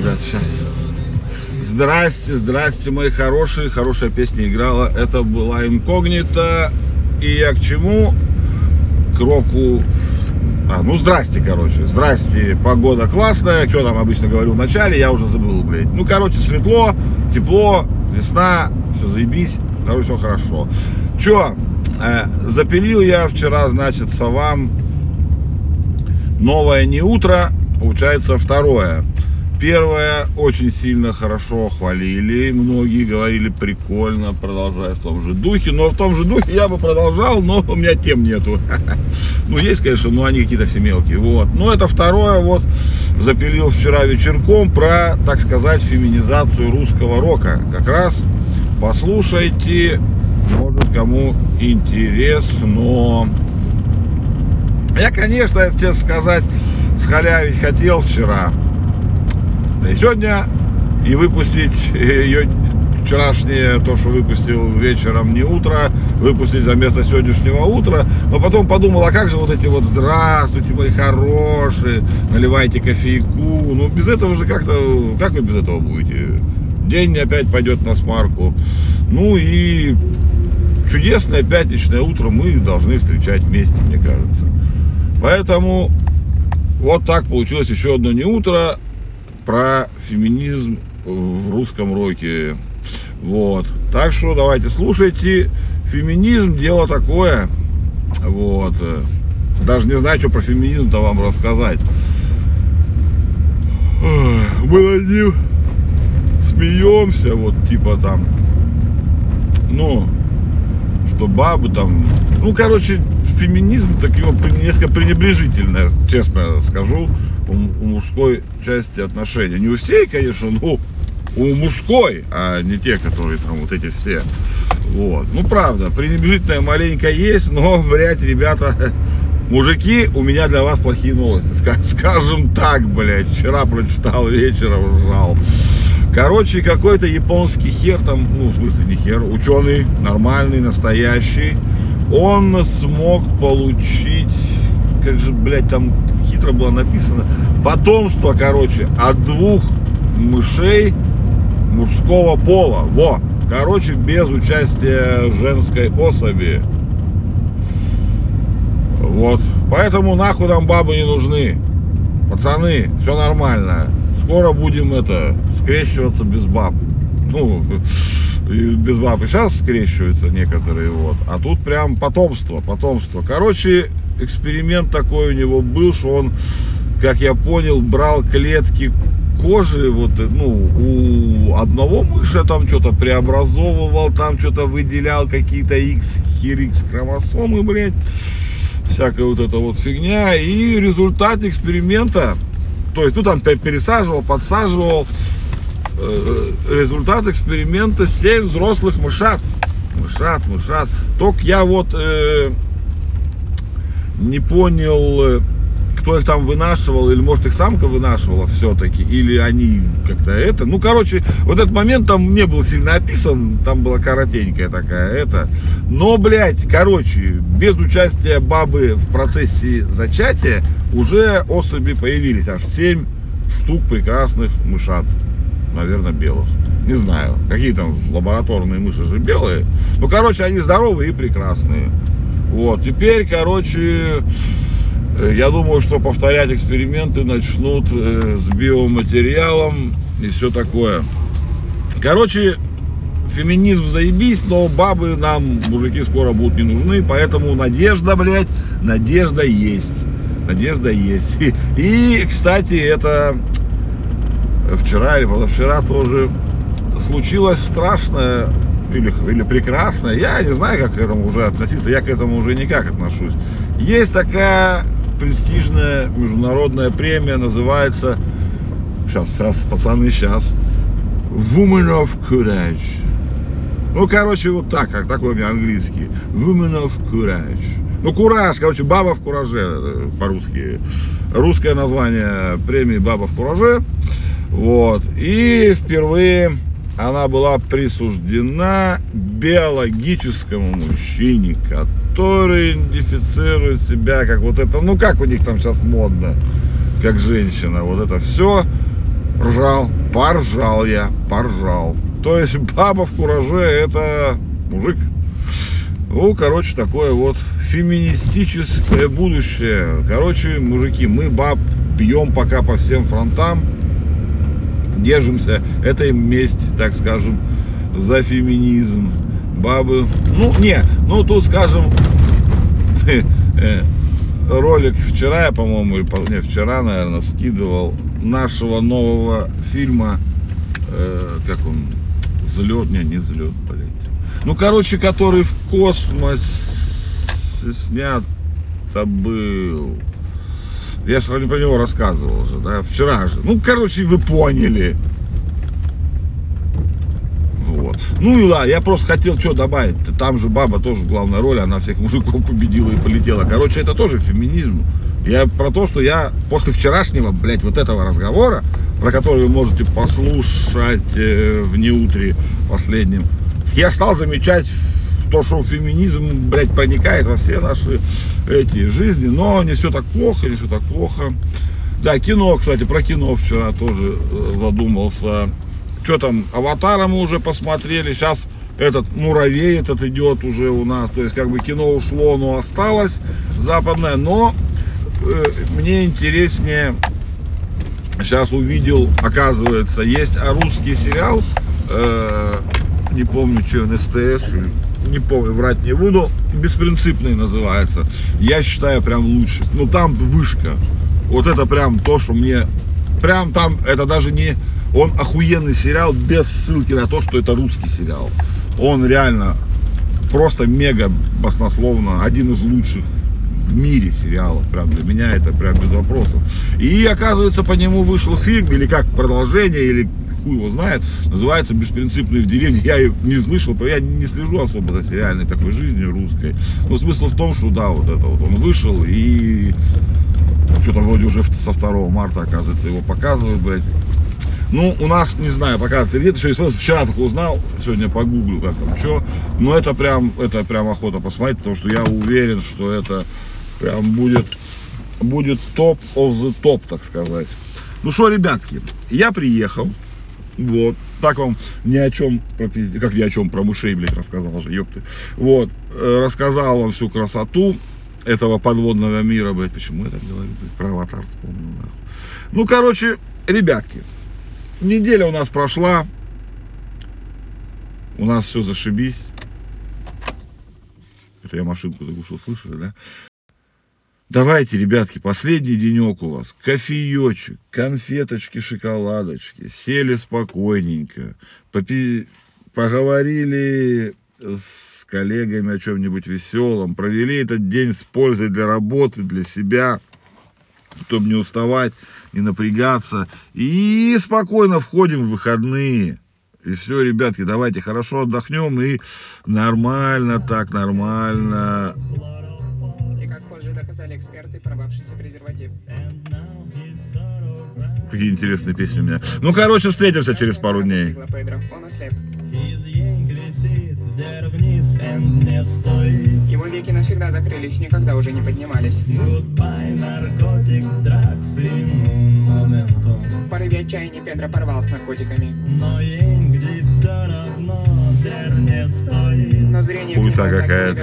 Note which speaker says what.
Speaker 1: ребят, сейчас. Здрасте, здрасте, мои хорошие. Хорошая песня играла. Это была инкогнита. И я к чему? К року. А, ну здрасте, короче. Здрасте. Погода классная. Что там обычно говорю в начале, я уже забыл, блядь. Ну, короче, светло, тепло, весна, все заебись. Короче, все хорошо. Че, э, запилил я вчера, значит, вам новое не утро, получается второе. Первое очень сильно хорошо хвалили, многие говорили прикольно, продолжай в том же духе, но в том же духе я бы продолжал, но у меня тем нету. Ну, есть, конечно, но они какие-то все мелкие, вот. Но это второе, вот, запилил вчера вечерком про, так сказать, феминизацию русского рока. Как раз послушайте, может, кому интересно. Я, конечно, честно сказать, схалявить хотел вчера, сегодня и выпустить ее вчерашнее, то, что выпустил вечером, не утро, выпустить за место сегодняшнего утра. Но потом подумал, а как же вот эти вот здравствуйте, мои хорошие, наливайте кофейку. Ну, без этого же как-то, как вы без этого будете? День опять пойдет на смарку. Ну и чудесное пятничное утро мы должны встречать вместе, мне кажется. Поэтому вот так получилось еще одно не утро, про феминизм в русском роке. Вот. Так что давайте слушайте. Феминизм дело такое. Вот. Даже не знаю, что про феминизм-то вам рассказать. Мы над ним смеемся, вот типа там, ну, что бабы там, ну, короче, феминизм так его несколько пренебрежительно, честно скажу у, у мужской части отношений. Не у всей, конечно, но у мужской, а не те, которые там вот эти все. Вот. Ну, правда, пренебрежительная маленько есть, но, блядь, ребята, мужики, у меня для вас плохие новости. Скажем так, блядь, вчера прочитал вечером, ржал. Короче, какой-то японский хер там, ну, в смысле не хер, ученый, нормальный, настоящий, он смог получить как же, блядь, там хитро было написано, потомство, короче, от двух мышей мужского пола. Во! Короче, без участия женской особи. Вот. Поэтому нахуй нам бабы не нужны. Пацаны, все нормально. Скоро будем это скрещиваться без баб. Ну, без баб и сейчас скрещиваются некоторые, вот. А тут прям потомство, потомство. Короче, эксперимент такой у него был, что он, как я понял, брал клетки кожи, вот, ну, у одного мыша там что-то преобразовывал, там что-то выделял, какие-то X, X хромосомы, блядь, всякая вот эта вот фигня, и результат эксперимента, то есть, ну, там пересаживал, подсаживал, э, результат эксперимента 7 взрослых мышат, мышат, мышат, только я вот... Э, не понял, э, кто их там вынашивал, или может их самка вынашивала все-таки, или они как-то это. Ну, короче, вот этот момент там не был сильно описан, там была коротенькая такая это. Но, блядь, короче, без участия бабы в процессе зачатия уже особи появились, аж 7 штук прекрасных мышат, наверное, белых. Не знаю, какие там лабораторные мыши же белые. Ну, короче, они здоровые и прекрасные. Вот, теперь, короче, э, я думаю, что повторять эксперименты начнут э, с биоматериалом и все такое. Короче, феминизм заебись, но бабы нам, мужики, скоро будут не нужны, поэтому надежда, блядь, надежда есть. Надежда есть. И, кстати, это вчера или позавчера тоже случилось страшное или, или прекрасная, я не знаю, как к этому уже относиться, я к этому уже никак отношусь. Есть такая престижная международная премия, называется, сейчас, сейчас, пацаны, сейчас, Woman of Courage. Ну, короче, вот так, как такой у меня английский. Woman of Courage. Ну, кураж, короче, баба в кураже по-русски. Русское название премии Баба в кураже. Вот. И впервые она была присуждена биологическому мужчине, который идентифицирует себя как вот это, ну как у них там сейчас модно, как женщина, вот это все. ржал, поржал я, поржал. То есть баба в кураже это мужик. Ну, короче, такое вот феминистическое будущее. Короче, мужики, мы баб бьем пока по всем фронтам. Держимся. Это месть, так скажем, за феминизм. Бабы. Ну, не, ну тут, скажем, э, ролик вчера, я, по-моему, или не, вчера, наверное, скидывал нашего нового фильма, э, как он, взлет, не, не взлет, блядь. Ну, короче, который в космосе снят был. Я же про него рассказывал же, да, вчера же. Ну, короче, вы поняли. Вот. Ну и ладно, я просто хотел что добавить. Там же баба тоже в главной роли, она всех мужиков победила и полетела. Короче, это тоже феминизм. Я про то, что я после вчерашнего, блядь, вот этого разговора, про который вы можете послушать э, в неутре последнем, я стал замечать то, что феминизм, блядь, проникает во все наши эти жизни, но не все так плохо, не все так плохо. Да, кино, кстати, про кино вчера тоже э, задумался. Что там, Аватара мы уже посмотрели, сейчас этот муравей этот идет уже у нас, то есть как бы кино ушло, но осталось западное, но э, мне интереснее сейчас увидел, оказывается, есть русский сериал, э, не помню, что он СТС, не помню, врать не буду, беспринципный называется. Я считаю прям лучше. Ну там вышка. Вот это прям то, что мне прям там, это даже не, он охуенный сериал без ссылки на то, что это русский сериал. Он реально просто мега баснословно один из лучших в мире сериалов. Прям для меня это прям без вопросов. И оказывается, по нему вышел фильм, или как продолжение, или хуй его знает, называется «Беспринципный в деревне». Я ее не слышал, я не слежу особо за сериальной такой жизнью русской. Но смысл в том, что да, вот это вот он вышел, и что-то вроде уже со 2 марта, оказывается, его показывают, блядь. Ну, у нас, не знаю, пока ты где-то еще если вчера только узнал, сегодня погуглю, как там, что. Но это прям, это прям охота посмотреть, потому что я уверен, что это прям будет, будет топ of the топ, так сказать. Ну что, ребятки, я приехал, вот, так вам ни о чем про пизде- как ни о чем про мышей, блядь, рассказал же, ёпты. Вот, э, рассказал вам всю красоту этого подводного мира, блядь, почему я так говорю, блядь, про аватар вспомнил, нахуй. Ну, короче, ребятки, неделя у нас прошла, у нас все зашибись. Это я машинку заглушил, слышали, да? Давайте, ребятки, последний денек у вас. Кофеечек, конфеточки, шоколадочки. Сели спокойненько. попи- Поговорили с коллегами о чем-нибудь веселом. Провели этот день с пользой для работы, для себя. Чтобы не уставать, не напрягаться. И спокойно входим в выходные. И все, ребятки, давайте хорошо отдохнем и нормально так, нормально
Speaker 2: И доказали эксперты, порвавшийся презерватив.
Speaker 1: Какие интересные песни у меня. Ну, короче, встретимся через пару дней.
Speaker 2: Он ослеп. Его веки навсегда закрылись, никогда уже не поднимались.
Speaker 3: Momento
Speaker 2: В порыве отчаяния Педро порвал с наркотиками.
Speaker 3: Но
Speaker 2: зрение
Speaker 1: Хуйта какая-то.